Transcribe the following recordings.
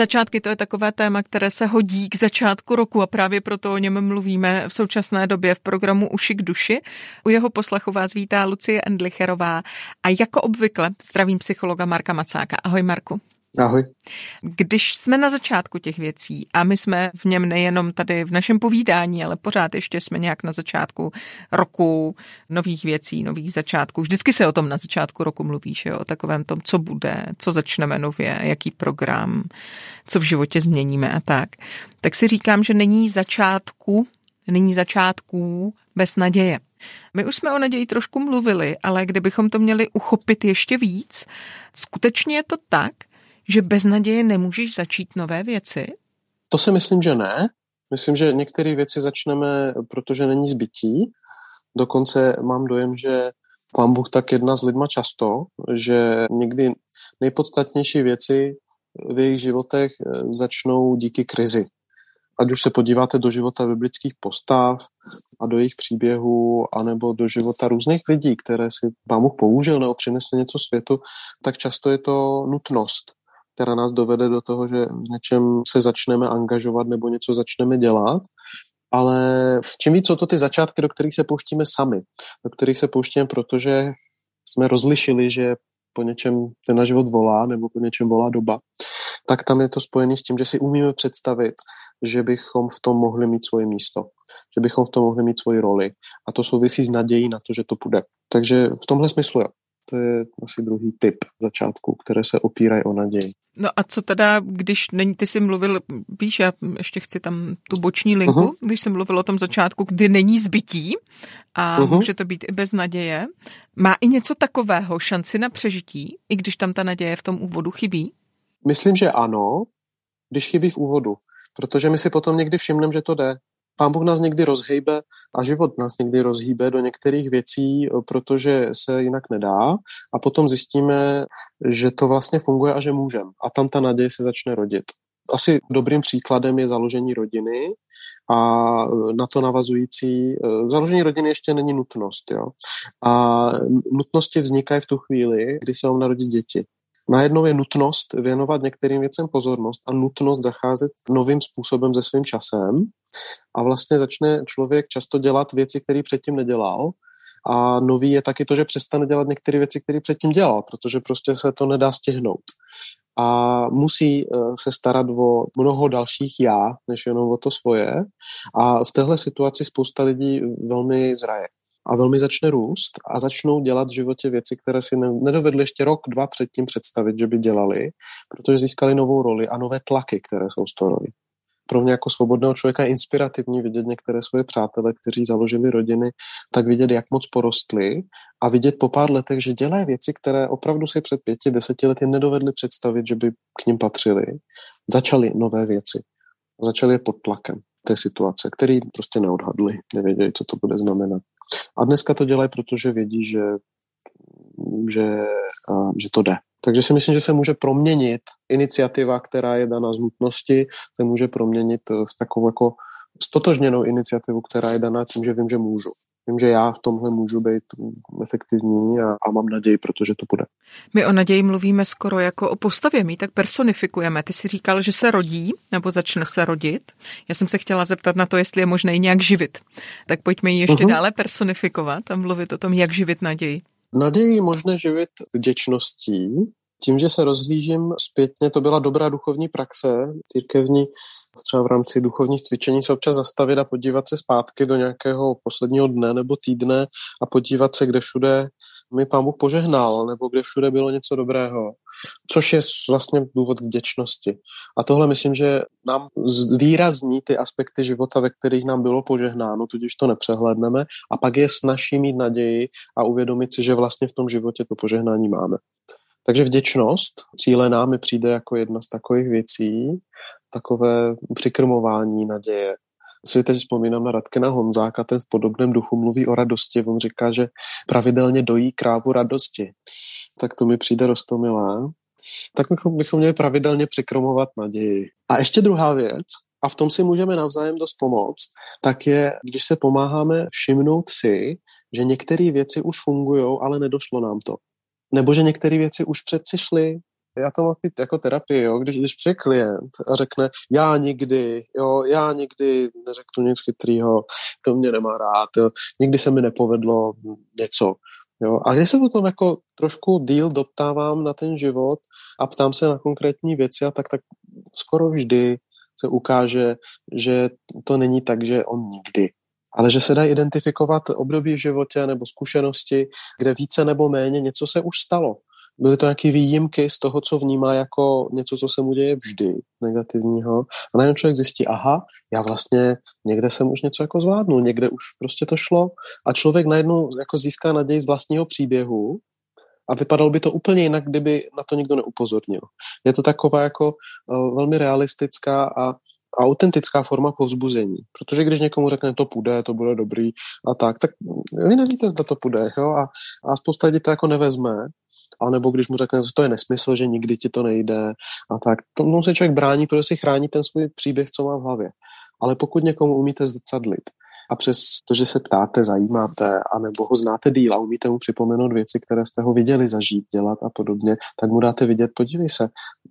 Začátky to je takové téma, které se hodí k začátku roku a právě proto o něm mluvíme v současné době v programu Uši k duši. U jeho poslechu vás vítá Lucie Endlicherová a jako obvykle zdravím psychologa Marka Macáka. Ahoj Marku. Ahoj. Když jsme na začátku těch věcí a my jsme v něm nejenom tady v našem povídání, ale pořád ještě jsme nějak na začátku roku nových věcí, nových začátků. Vždycky se o tom na začátku roku mluví, že jo? o takovém tom, co bude, co začneme nově, jaký program, co v životě změníme a tak. Tak si říkám, že není začátku, není začátků bez naděje. My už jsme o naději trošku mluvili, ale kdybychom to měli uchopit ještě víc, skutečně je to tak, že bez naděje nemůžeš začít nové věci? To si myslím, že ne. Myslím, že některé věci začneme, protože není zbytí. Dokonce mám dojem, že pán Bůh tak jedná s lidma často, že někdy nejpodstatnější věci v jejich životech eh, začnou díky krizi. Ať už se podíváte do života biblických postav a do jejich příběhů, anebo do života různých lidí, které si pán Bůh použil nebo přinesl něco světu, tak často je to nutnost která nás dovede do toho, že v něčem se začneme angažovat nebo něco začneme dělat. Ale čím víc jsou to ty začátky, do kterých se pouštíme sami, do kterých se pouštíme, protože jsme rozlišili, že po něčem ten náš život volá nebo po něčem volá doba, tak tam je to spojené s tím, že si umíme představit, že bychom v tom mohli mít svoje místo, že bychom v tom mohli mít svoji roli. A to souvisí s nadějí na to, že to půjde. Takže v tomhle smyslu jo. To je asi druhý typ začátku, které se opírají o naději. No a co teda, když není, ty jsi mluvil, víš, já ještě chci tam tu boční linku, uh-huh. když jsem mluvil o tom začátku, kdy není zbytí a uh-huh. může to být i bez naděje. Má i něco takového šanci na přežití, i když tam ta naděje v tom úvodu chybí? Myslím, že ano, když chybí v úvodu, protože my si potom někdy všimneme, že to jde. Pán Bůh nás někdy rozhejbe a život nás někdy rozhýbe do některých věcí, protože se jinak nedá a potom zjistíme, že to vlastně funguje a že můžeme. A tam ta naděje se začne rodit. Asi dobrým příkladem je založení rodiny a na to navazující, založení rodiny ještě není nutnost. Jo? A nutnosti vznikají v tu chvíli, kdy se vám narodí děti. Najednou je nutnost věnovat některým věcem pozornost a nutnost zacházet novým způsobem se svým časem a vlastně začne člověk často dělat věci, které předtím nedělal a nový je taky to, že přestane dělat některé věci, které předtím dělal, protože prostě se to nedá stihnout. A musí eh, se starat o mnoho dalších já, než jenom o to svoje. A v téhle situaci spousta lidí velmi zraje a velmi začne růst a začnou dělat v životě věci, které si nedovedli ještě rok, dva předtím představit, že by dělali, protože získali novou roli a nové tlaky, které jsou z toho roli. Pro mě jako svobodného člověka je inspirativní vidět některé svoje přátele, kteří založili rodiny, tak vidět, jak moc porostli a vidět po pár letech, že dělají věci, které opravdu si před pěti, deseti lety nedovedli představit, že by k ním patřili. Začali nové věci. Začali je pod tlakem té situace, který prostě neodhadli, nevěděli, co to bude znamenat. A dneska to dělají, protože vědí, že, že, že to jde. Takže si myslím, že se může proměnit iniciativa, která je daná z nutnosti, se může proměnit v takovou jako stotožněnou iniciativu, která je daná tím, že vím, že můžu. Vím, že já v tomhle můžu být efektivní a, a mám naději, protože to bude. My o naději mluvíme skoro jako o postavě, my tak personifikujeme. Ty si říkal, že se rodí nebo začne se rodit. Já jsem se chtěla zeptat na to, jestli je možné ji nějak živit. Tak pojďme ji ještě uh-huh. dále personifikovat a mluvit o tom, jak živit naději. Naději možné živit vděčností, tím, že se rozhlížím zpětně, to byla dobrá duchovní praxe církevní, třeba v rámci duchovních cvičení se občas zastavit a podívat se zpátky do nějakého posledního dne nebo týdne a podívat se, kde všude mi pán Bůh požehnal, nebo kde všude bylo něco dobrého. Což je vlastně důvod vděčnosti. A tohle myslím, že nám zvýrazní ty aspekty života, ve kterých nám bylo požehnáno, tudíž to nepřehledneme. A pak je snaží mít naději a uvědomit si, že vlastně v tom životě to požehnání máme. Takže vděčnost cílená mi přijde jako jedna z takových věcí, takové přikrmování naděje. si teď vzpomínám na Radkena Honzáka, ten v podobném duchu mluví o radosti. On říká, že pravidelně dojí krávu radosti. Tak to mi přijde rostomilé. Tak bychom, bychom měli pravidelně přikromovat naději. A ještě druhá věc, a v tom si můžeme navzájem dost pomoct, tak je, když se pomáháme všimnout si, že některé věci už fungují, ale nedošlo nám to. Nebo že některé věci už přeci šly, já to mám jako terapii, jo? Když, když přijde klient a řekne, já nikdy, jo, já nikdy neřeknu nic chytrýho, to mě nemá rád, jo? nikdy se mi nepovedlo něco. Jo? A když se potom jako trošku díl doptávám na ten život a ptám se na konkrétní věci, a tak, tak skoro vždy se ukáže, že to není tak, že on nikdy. Ale že se dá identifikovat období v životě nebo zkušenosti, kde více nebo méně něco se už stalo byly to nějaké výjimky z toho, co vnímá jako něco, co se mu děje vždy negativního. A najednou člověk zjistí, aha, já vlastně někde jsem už něco jako zvládnul, někde už prostě to šlo a člověk najednou jako získá naději z vlastního příběhu a vypadalo by to úplně jinak, kdyby na to nikdo neupozornil. Je to taková jako uh, velmi realistická a autentická forma povzbuzení. Protože když někomu řekne, to půjde, to bude dobrý a tak, tak vy nevíte, zda to půjde. Jo? A, a spousta lidí to jako nevezme a nebo když mu řekne, že to je nesmysl, že nikdy ti to nejde a tak. Tomu se člověk brání, protože si chrání ten svůj příběh, co má v hlavě. Ale pokud někomu umíte zrcadlit a přes to, že se ptáte, zajímáte, anebo ho znáte díl a umíte mu připomenout věci, které jste ho viděli zažít, dělat a podobně, tak mu dáte vidět, podívej se,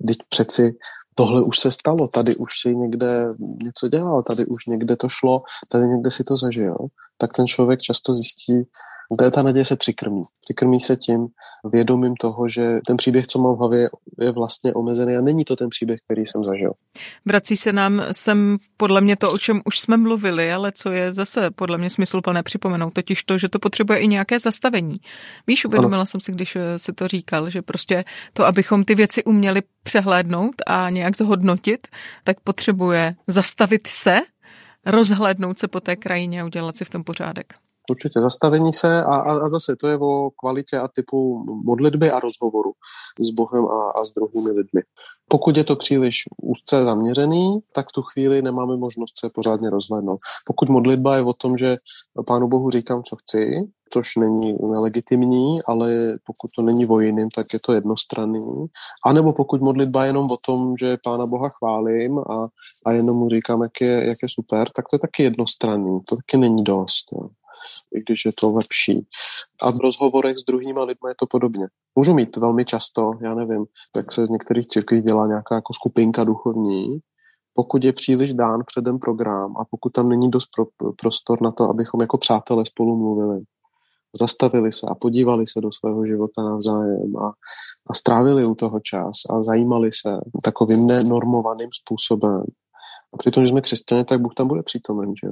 teď přeci tohle už se stalo, tady už si někde něco dělal, tady už někde to šlo, tady někde si to zažil, tak ten člověk často zjistí, ta naděje se přikrmí. Přikrmí se tím vědomím toho, že ten příběh, co mám v hlavě, je vlastně omezený a není to ten příběh, který jsem zažil. Vrací se nám sem podle mě to, o čem už jsme mluvili, ale co je zase podle mě smysluplné připomenout, totiž to, že to potřebuje i nějaké zastavení. Víš, uvědomila ano. jsem si, když eh, si to říkal, že prostě to, abychom ty věci uměli přehlédnout a nějak zhodnotit, tak potřebuje zastavit se, rozhlédnout se po té krajině a udělat si v tom pořádek. Určitě zastavení se a, a, a zase to je o kvalitě a typu modlitby a rozhovoru s Bohem a, a s druhými lidmi. Pokud je to příliš úzce zaměřený, tak v tu chvíli nemáme možnost se pořádně rozhlednout. Pokud modlitba je o tom, že Pánu Bohu říkám, co chci, což není nelegitimní, ale pokud to není o tak je to jednostranný. A nebo pokud modlitba je jenom o tom, že Pána Boha chválím a, a jenom mu říkám, jak je, jak je super, tak to je taky jednostranný. To taky není dost. Jo i když je to lepší. A v rozhovorech s druhýma lidmi je to podobně. Můžu mít velmi často, já nevím, jak se v některých církvích dělá nějaká jako skupinka duchovní, pokud je příliš dán předem program a pokud tam není dost pro, prostor na to, abychom jako přátelé spolu mluvili, zastavili se a podívali se do svého života navzájem a, a strávili u toho čas a zajímali se takovým nenormovaným způsobem. A přitom, že jsme křesťané, tak Bůh tam bude přítomen, že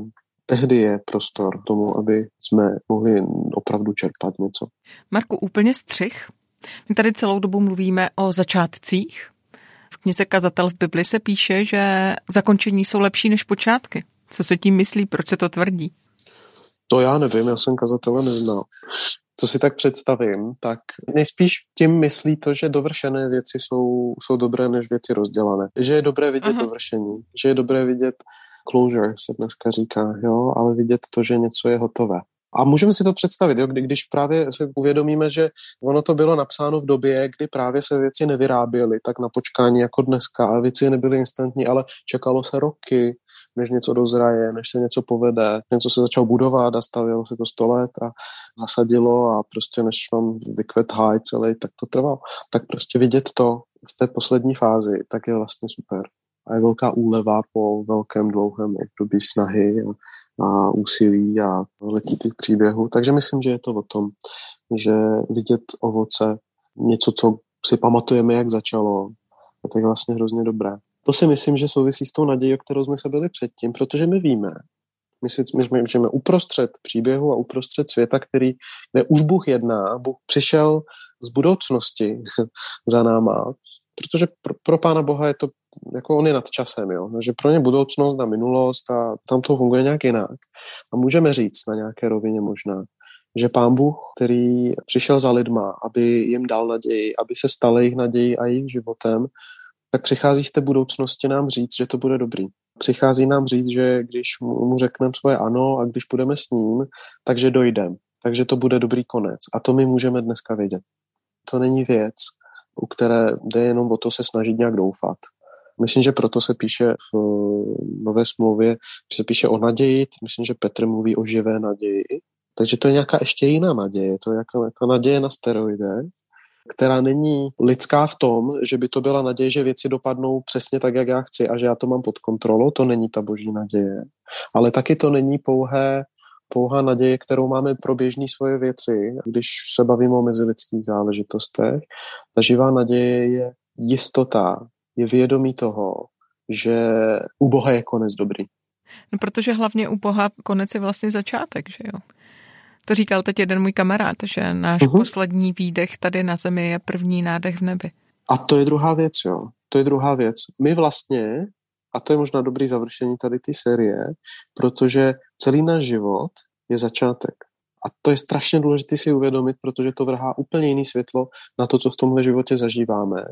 tehdy je prostor tomu, aby jsme mohli opravdu čerpat něco. Marku, úplně střih. My tady celou dobu mluvíme o začátcích. V knize Kazatel v Bibli se píše, že zakončení jsou lepší než počátky. Co se tím myslí? Proč se to tvrdí? To já nevím, já jsem kazatele neznal. Co si tak představím, tak nejspíš tím myslí to, že dovršené věci jsou, jsou dobré než věci rozdělané. Že je dobré vidět Aha. dovršení, že je dobré vidět closure se dneska říká, jo, ale vidět to, že něco je hotové. A můžeme si to představit, jo, kdy, když právě si uvědomíme, že ono to bylo napsáno v době, kdy právě se věci nevyráběly tak na počkání jako dneska a věci nebyly instantní, ale čekalo se roky, než něco dozraje, než se něco povede, něco se začalo budovat a stavělo se to sto let a zasadilo a prostě než vám vykvet háj celý, tak to trvalo. Tak prostě vidět to v té poslední fázi, tak je vlastně super a je velká úleva po velkém dlouhém období snahy a, a úsilí a letitých příběhů. Takže myslím, že je to o tom, že vidět ovoce, něco, co si pamatujeme, jak začalo, je tak vlastně hrozně dobré. To si myslím, že souvisí s tou nadějí, o kterou jsme se byli předtím, protože my víme, my, si, my jsme, jsme uprostřed příběhu a uprostřed světa, který, kde už Bůh jedná, Bůh přišel z budoucnosti za náma, protože pro, pro Pána Boha je to jako on je nad časem, jo? že pro ně budoucnost a minulost a tam to funguje nějak jinak. A můžeme říct na nějaké rovině možná, že pán Bůh, který přišel za lidma, aby jim dal naději, aby se stal jejich naději a jejich životem, tak přichází z té budoucnosti nám říct, že to bude dobrý Přichází nám říct, že když mu řekneme svoje ano a když půjdeme s ním, takže dojdem. Takže to bude dobrý konec. A to my můžeme dneska vědět. To není věc, u které jde jenom o to se snažit nějak doufat. Myslím, že proto se píše v nové smlouvě, že se píše o naději, myslím, že Petr mluví o živé naději. Takže to je nějaká ještě jiná naděje, to je jako, jako naděje na steroidech, která není lidská v tom, že by to byla naděje, že věci dopadnou přesně tak, jak já chci a že já to mám pod kontrolou, to není ta boží naděje. Ale taky to není pouhé pouhá naděje, kterou máme pro běžné svoje věci, když se bavíme o mezilidských záležitostech. Ta živá naděje je jistota, je vědomí toho, že u Boha je konec dobrý. No, protože hlavně u Boha konec je vlastně začátek, že jo? To říkal teď jeden můj kamarád, že náš uh-huh. poslední výdech tady na zemi je první nádech v nebi. A to je druhá věc, jo. To je druhá věc. My vlastně, a to je možná dobrý završení tady té série, protože celý náš život je začátek. A to je strašně důležité si uvědomit, protože to vrhá úplně jiný světlo na to, co v tomhle životě zažíváme.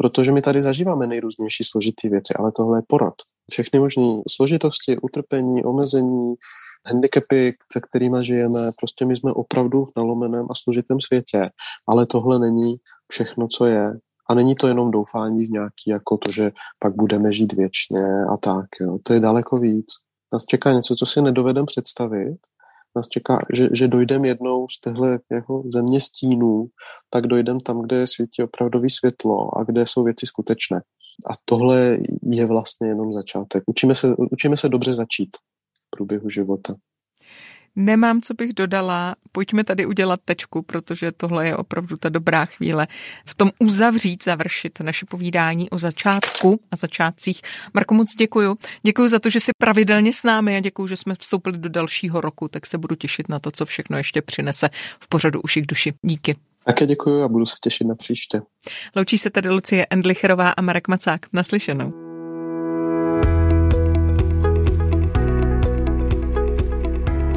Protože my tady zažíváme nejrůznější složitý věci, ale tohle je porod. Všechny možné složitosti, utrpení, omezení, handicapy, se kterými žijeme, prostě my jsme opravdu v nalomeném a složitém světě, ale tohle není všechno, co je. A není to jenom doufání v nějaký, jako to, že pak budeme žít věčně a tak. Jo. To je daleko víc. Nás čeká něco, co si nedovedem představit. Nás čeká, že, že dojdeme jednou z těchto jako země stínů, tak dojdeme tam, kde svítí opravdový světlo a kde jsou věci skutečné. A tohle je vlastně jenom začátek. Učíme se, učíme se dobře začít průběhu života. Nemám, co bych dodala. Pojďme tady udělat tečku, protože tohle je opravdu ta dobrá chvíle. V tom uzavřít, završit naše povídání o začátku a začátcích. Marko, moc děkuju. Děkuji za to, že jsi pravidelně s námi a děkuji, že jsme vstoupili do dalšího roku, tak se budu těšit na to, co všechno ještě přinese v pořadu Uších duši. Díky. Také děkuji a budu se těšit na příště. Loučí se tady Lucie Endlicherová a Marek Macák. Naslyšenou.